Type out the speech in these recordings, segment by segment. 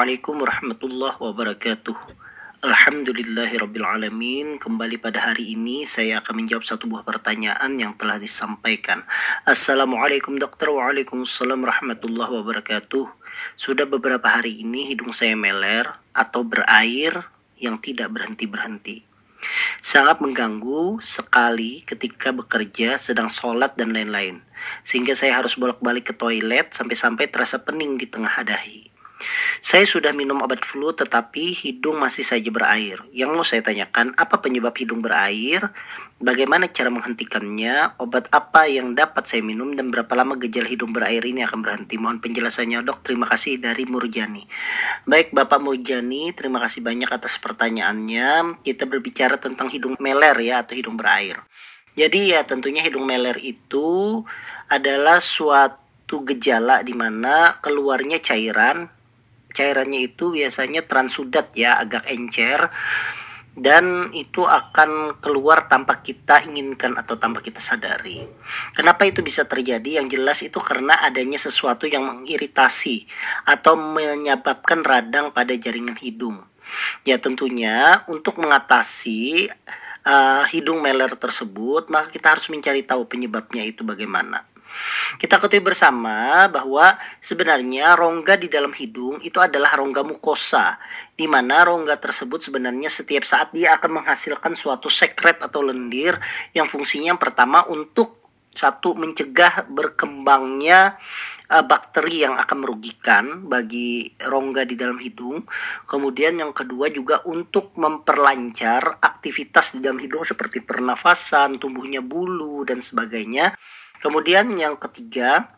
Assalamualaikum warahmatullahi wabarakatuh. Alhamdulillahirrabbilalamin Kembali pada hari ini saya akan menjawab satu buah pertanyaan yang telah disampaikan. Assalamualaikum dokter. Waalaikumsalam warahmatullahi wabarakatuh. Sudah beberapa hari ini hidung saya meler atau berair yang tidak berhenti-berhenti. Sangat mengganggu sekali ketika bekerja, sedang sholat dan lain-lain. Sehingga saya harus bolak-balik ke toilet sampai-sampai terasa pening di tengah dahi saya sudah minum obat flu tetapi hidung masih saja berair. Yang mau saya tanyakan, apa penyebab hidung berair? Bagaimana cara menghentikannya? Obat apa yang dapat saya minum dan berapa lama gejala hidung berair ini akan berhenti? Mohon penjelasannya, Dok. Terima kasih dari Murjani. Baik, Bapak Murjani, terima kasih banyak atas pertanyaannya. Kita berbicara tentang hidung meler ya atau hidung berair. Jadi ya tentunya hidung meler itu adalah suatu gejala di mana keluarnya cairan cairannya itu biasanya transudat ya agak encer dan itu akan keluar tanpa kita inginkan atau tanpa kita sadari. Kenapa itu bisa terjadi? Yang jelas itu karena adanya sesuatu yang mengiritasi atau menyebabkan radang pada jaringan hidung. Ya tentunya untuk mengatasi uh, hidung meler tersebut, maka kita harus mencari tahu penyebabnya itu bagaimana. Kita ketahui bersama bahwa sebenarnya rongga di dalam hidung itu adalah rongga mukosa, di mana rongga tersebut sebenarnya setiap saat dia akan menghasilkan suatu sekret atau lendir yang fungsinya yang pertama untuk satu mencegah berkembangnya uh, bakteri yang akan merugikan bagi rongga di dalam hidung. Kemudian yang kedua juga untuk memperlancar aktivitas di dalam hidung seperti pernafasan, tumbuhnya bulu dan sebagainya. Kemudian yang ketiga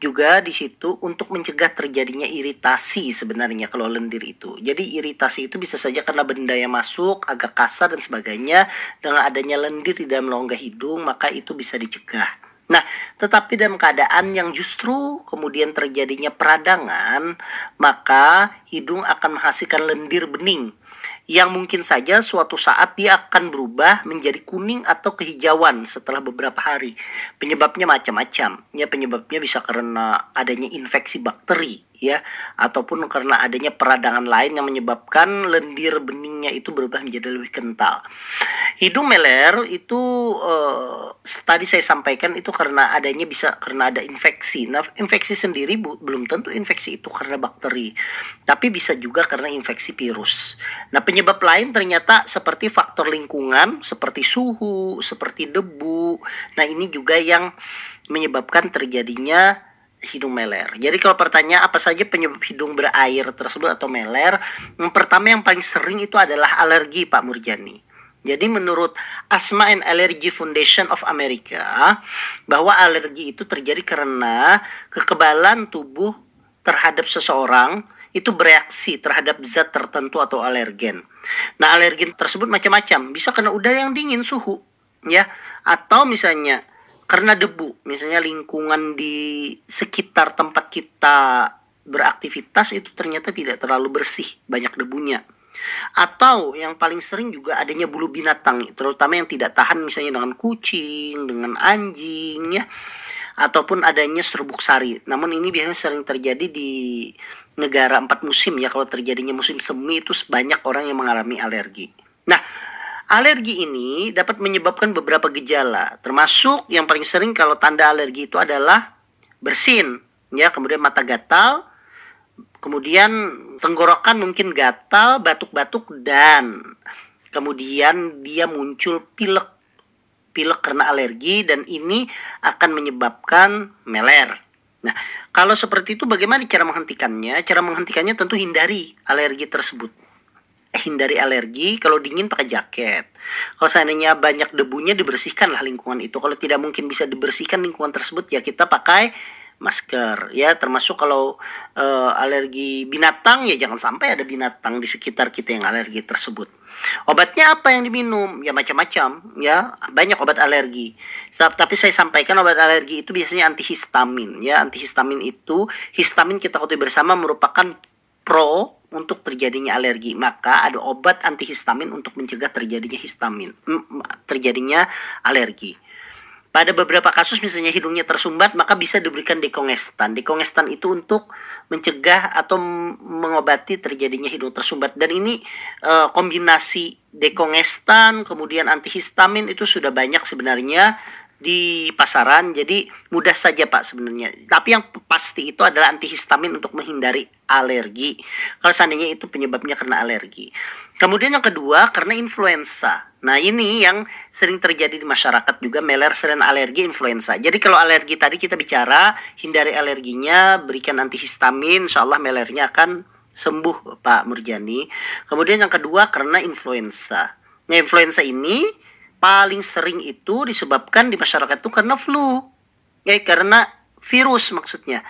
juga di situ untuk mencegah terjadinya iritasi sebenarnya kalau lendir itu. Jadi iritasi itu bisa saja karena benda yang masuk agak kasar dan sebagainya. Dengan adanya lendir di dalam rongga hidung maka itu bisa dicegah. Nah, tetapi dalam keadaan yang justru kemudian terjadinya peradangan, maka hidung akan menghasilkan lendir bening yang mungkin saja suatu saat dia akan berubah menjadi kuning atau kehijauan setelah beberapa hari. Penyebabnya macam-macam. Ya, penyebabnya bisa karena adanya infeksi bakteri ya ataupun karena adanya peradangan lain yang menyebabkan lendir beningnya itu berubah menjadi lebih kental. Hidung meler itu uh, tadi saya sampaikan itu karena adanya bisa karena ada infeksi. Nah, infeksi sendiri bu, belum tentu infeksi itu karena bakteri, tapi bisa juga karena infeksi virus. Nah, penyebab lain ternyata seperti faktor lingkungan, seperti suhu, seperti debu. Nah, ini juga yang menyebabkan terjadinya hidung meler. Jadi kalau pertanyaan apa saja penyebab hidung berair tersebut atau meler, yang pertama yang paling sering itu adalah alergi Pak Murjani. Jadi menurut Asma and Allergy Foundation of America bahwa alergi itu terjadi karena kekebalan tubuh terhadap seseorang itu bereaksi terhadap zat tertentu atau alergen. Nah, alergen tersebut macam-macam, bisa karena udara yang dingin, suhu, ya, atau misalnya karena debu misalnya lingkungan di sekitar tempat kita beraktivitas itu ternyata tidak terlalu bersih banyak debunya. Atau yang paling sering juga adanya bulu binatang terutama yang tidak tahan misalnya dengan kucing dengan anjing ya. Ataupun adanya serbuk sari. Namun ini biasanya sering terjadi di negara empat musim ya. Kalau terjadinya musim semi itu banyak orang yang mengalami alergi. Nah Alergi ini dapat menyebabkan beberapa gejala, termasuk yang paling sering kalau tanda alergi itu adalah bersin, ya, kemudian mata gatal, kemudian tenggorokan mungkin gatal, batuk-batuk dan kemudian dia muncul pilek pilek karena alergi dan ini akan menyebabkan meler. Nah, kalau seperti itu bagaimana cara menghentikannya? Cara menghentikannya tentu hindari alergi tersebut hindari alergi kalau dingin pakai jaket. Kalau seandainya banyak debunya dibersihkan lah lingkungan itu. Kalau tidak mungkin bisa dibersihkan lingkungan tersebut ya kita pakai masker. Ya termasuk kalau uh, alergi binatang ya jangan sampai ada binatang di sekitar kita yang alergi tersebut. Obatnya apa yang diminum? Ya macam-macam ya. Banyak obat alergi. Tapi saya sampaikan obat alergi itu biasanya antihistamin ya. Antihistamin itu histamin kita ketahui bersama merupakan pro untuk terjadinya alergi, maka ada obat antihistamin untuk mencegah terjadinya histamin, terjadinya alergi. pada beberapa kasus misalnya hidungnya tersumbat maka bisa diberikan dekongestan. Dekongestan itu untuk mencegah atau mengobati terjadinya hidung tersumbat dan ini e, kombinasi dekongestan kemudian antihistamin itu sudah banyak sebenarnya di pasaran jadi mudah saja Pak sebenarnya. Tapi yang pasti itu adalah antihistamin untuk menghindari alergi. Kalau seandainya itu penyebabnya karena alergi. Kemudian yang kedua karena influenza. Nah ini yang sering terjadi di masyarakat juga meler selain alergi influenza. Jadi kalau alergi tadi kita bicara hindari alerginya berikan antihistamin insya Allah melernya akan sembuh Pak Murjani. Kemudian yang kedua karena influenza. Nah influenza ini paling sering itu disebabkan di masyarakat itu karena flu. Ya, karena virus maksudnya.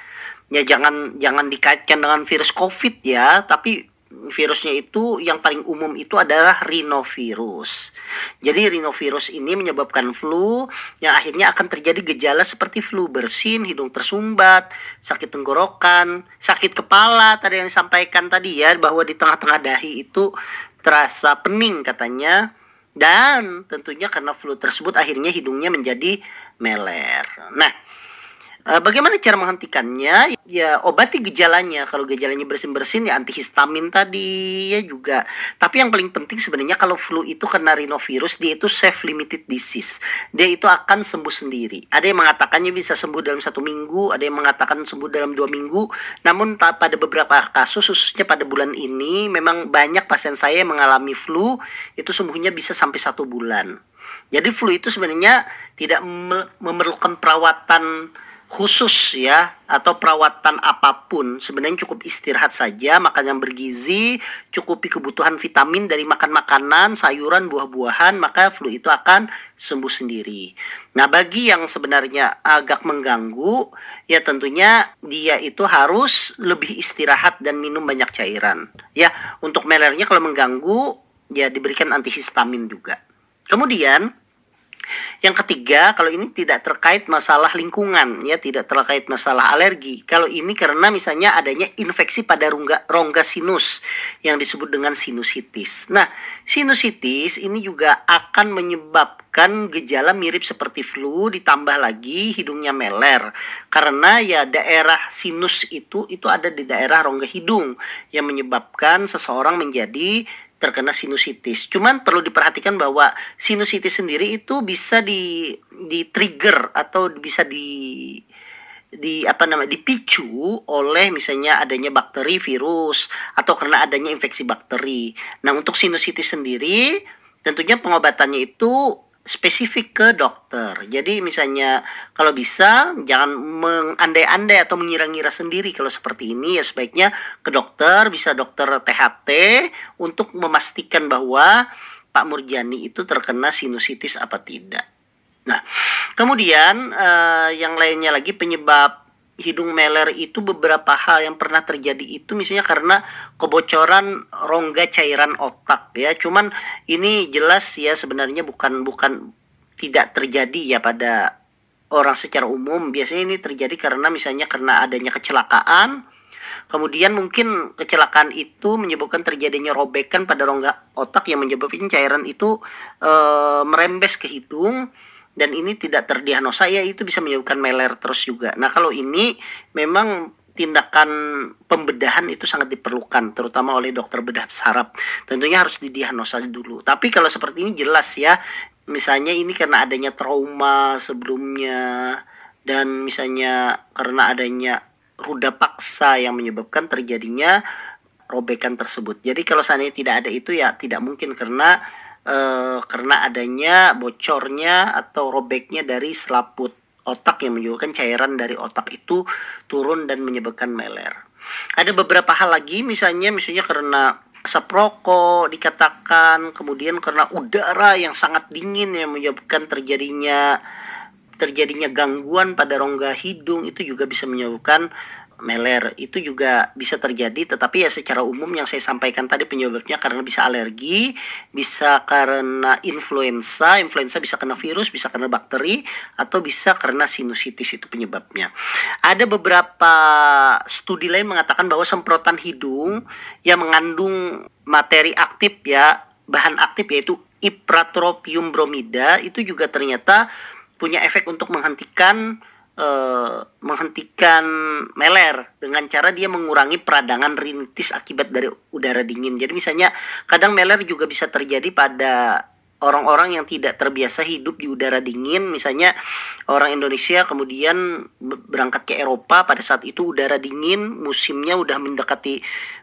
Ya jangan jangan dikaitkan dengan virus Covid ya, tapi virusnya itu yang paling umum itu adalah rhinovirus. Jadi rhinovirus ini menyebabkan flu yang akhirnya akan terjadi gejala seperti flu bersin, hidung tersumbat, sakit tenggorokan, sakit kepala tadi yang disampaikan tadi ya bahwa di tengah-tengah dahi itu terasa pening katanya dan tentunya karena flu tersebut akhirnya hidungnya menjadi meler. Nah, bagaimana cara menghentikannya? Ya obati gejalanya. Kalau gejalanya bersin-bersin ya antihistamin tadi ya juga. Tapi yang paling penting sebenarnya kalau flu itu kena rhinovirus dia itu self limited disease. Dia itu akan sembuh sendiri. Ada yang mengatakannya bisa sembuh dalam satu minggu, ada yang mengatakan sembuh dalam dua minggu. Namun pada beberapa kasus khususnya pada bulan ini memang banyak pasien saya yang mengalami flu itu sembuhnya bisa sampai satu bulan. Jadi flu itu sebenarnya tidak memerlukan perawatan khusus ya atau perawatan apa pun sebenarnya cukup istirahat saja makan yang bergizi cukupi kebutuhan vitamin dari makan makanan sayuran buah-buahan maka flu itu akan sembuh sendiri. Nah bagi yang sebenarnya agak mengganggu ya tentunya dia itu harus lebih istirahat dan minum banyak cairan. Ya untuk melernya kalau mengganggu ya diberikan antihistamin juga. Kemudian yang ketiga, kalau ini tidak terkait masalah lingkungan, ya tidak terkait masalah alergi. Kalau ini karena misalnya adanya infeksi pada rongga, rongga sinus yang disebut dengan sinusitis. Nah, sinusitis ini juga akan menyebabkan gejala mirip seperti flu ditambah lagi hidungnya meler. Karena ya daerah sinus itu itu ada di daerah rongga hidung yang menyebabkan seseorang menjadi terkena sinusitis. Cuman perlu diperhatikan bahwa sinusitis sendiri itu bisa di di trigger atau bisa di di apa namanya dipicu oleh misalnya adanya bakteri virus atau karena adanya infeksi bakteri. Nah, untuk sinusitis sendiri tentunya pengobatannya itu spesifik ke dokter. Jadi misalnya kalau bisa jangan mengandai-andai atau mengira-ngira sendiri kalau seperti ini ya sebaiknya ke dokter, bisa dokter THT untuk memastikan bahwa Pak Murjani itu terkena sinusitis apa tidak. Nah, kemudian eh, yang lainnya lagi penyebab hidung meler itu beberapa hal yang pernah terjadi itu misalnya karena kebocoran rongga cairan otak ya. Cuman ini jelas ya sebenarnya bukan bukan tidak terjadi ya pada orang secara umum. Biasanya ini terjadi karena misalnya karena adanya kecelakaan. Kemudian mungkin kecelakaan itu menyebabkan terjadinya robekan pada rongga otak yang menyebabkan cairan itu e, merembes ke hidung dan ini tidak terdiagnosa ya itu bisa menyebabkan meler terus juga. Nah, kalau ini memang tindakan pembedahan itu sangat diperlukan terutama oleh dokter bedah saraf. Tentunya harus didiagnosa dulu. Tapi kalau seperti ini jelas ya, misalnya ini karena adanya trauma sebelumnya dan misalnya karena adanya ruda paksa yang menyebabkan terjadinya robekan tersebut. Jadi kalau seandainya tidak ada itu ya tidak mungkin karena eh, karena adanya bocornya atau robeknya dari selaput otak yang menyebabkan cairan dari otak itu turun dan menyebabkan meler. Ada beberapa hal lagi misalnya misalnya karena asap rokok dikatakan kemudian karena udara yang sangat dingin yang menyebabkan terjadinya terjadinya gangguan pada rongga hidung itu juga bisa menyebabkan meler. Itu juga bisa terjadi tetapi ya secara umum yang saya sampaikan tadi penyebabnya karena bisa alergi bisa karena influenza influenza bisa kena virus bisa kena bakteri atau bisa karena sinusitis itu penyebabnya. Ada beberapa studi lain mengatakan bahwa semprotan hidung yang mengandung materi aktif ya bahan aktif yaitu ipratropium bromida itu juga ternyata punya efek untuk menghentikan uh, menghentikan meler dengan cara dia mengurangi peradangan rintis akibat dari udara dingin. Jadi misalnya kadang meler juga bisa terjadi pada orang-orang yang tidak terbiasa hidup di udara dingin, misalnya orang Indonesia kemudian berangkat ke Eropa pada saat itu udara dingin, musimnya udah mendekati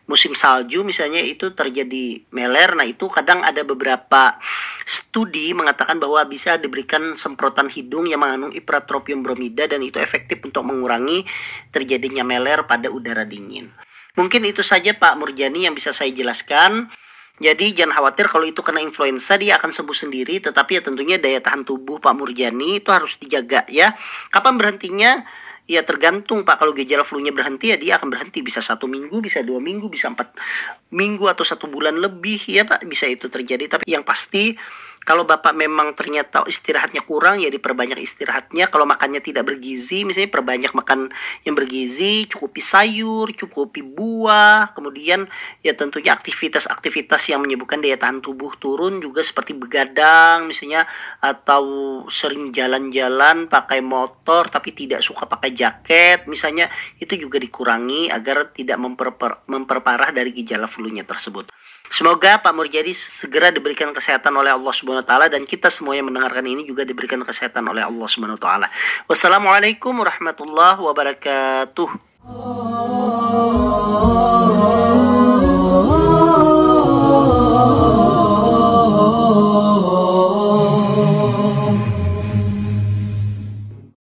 musim salju misalnya itu terjadi meler. Nah, itu kadang ada beberapa studi mengatakan bahwa bisa diberikan semprotan hidung yang mengandung ipratropium bromida dan itu efektif untuk mengurangi terjadinya meler pada udara dingin. Mungkin itu saja Pak Murjani yang bisa saya jelaskan. Jadi jangan khawatir kalau itu kena influenza dia akan sembuh sendiri, tetapi ya tentunya daya tahan tubuh Pak Murjani itu harus dijaga ya. Kapan berhentinya? Ya tergantung Pak kalau gejala flu-nya berhenti ya dia akan berhenti bisa satu minggu, bisa dua minggu, bisa empat minggu atau satu bulan lebih ya Pak bisa itu terjadi. Tapi yang pasti kalau Bapak memang ternyata istirahatnya kurang, ya diperbanyak istirahatnya. Kalau makannya tidak bergizi, misalnya perbanyak makan yang bergizi, cukupi sayur, cukupi buah. Kemudian ya tentunya aktivitas-aktivitas yang menyebabkan daya tahan tubuh turun juga seperti begadang misalnya atau sering jalan-jalan pakai motor tapi tidak suka pakai jaket misalnya itu juga dikurangi agar tidak memperper, memperparah dari gejala flu-nya tersebut. Semoga Pak Murjadi segera diberikan kesehatan oleh Allah Subhanahu wa taala dan kita semua yang mendengarkan ini juga diberikan kesehatan oleh Allah Subhanahu wa taala. Wassalamualaikum warahmatullahi wabarakatuh.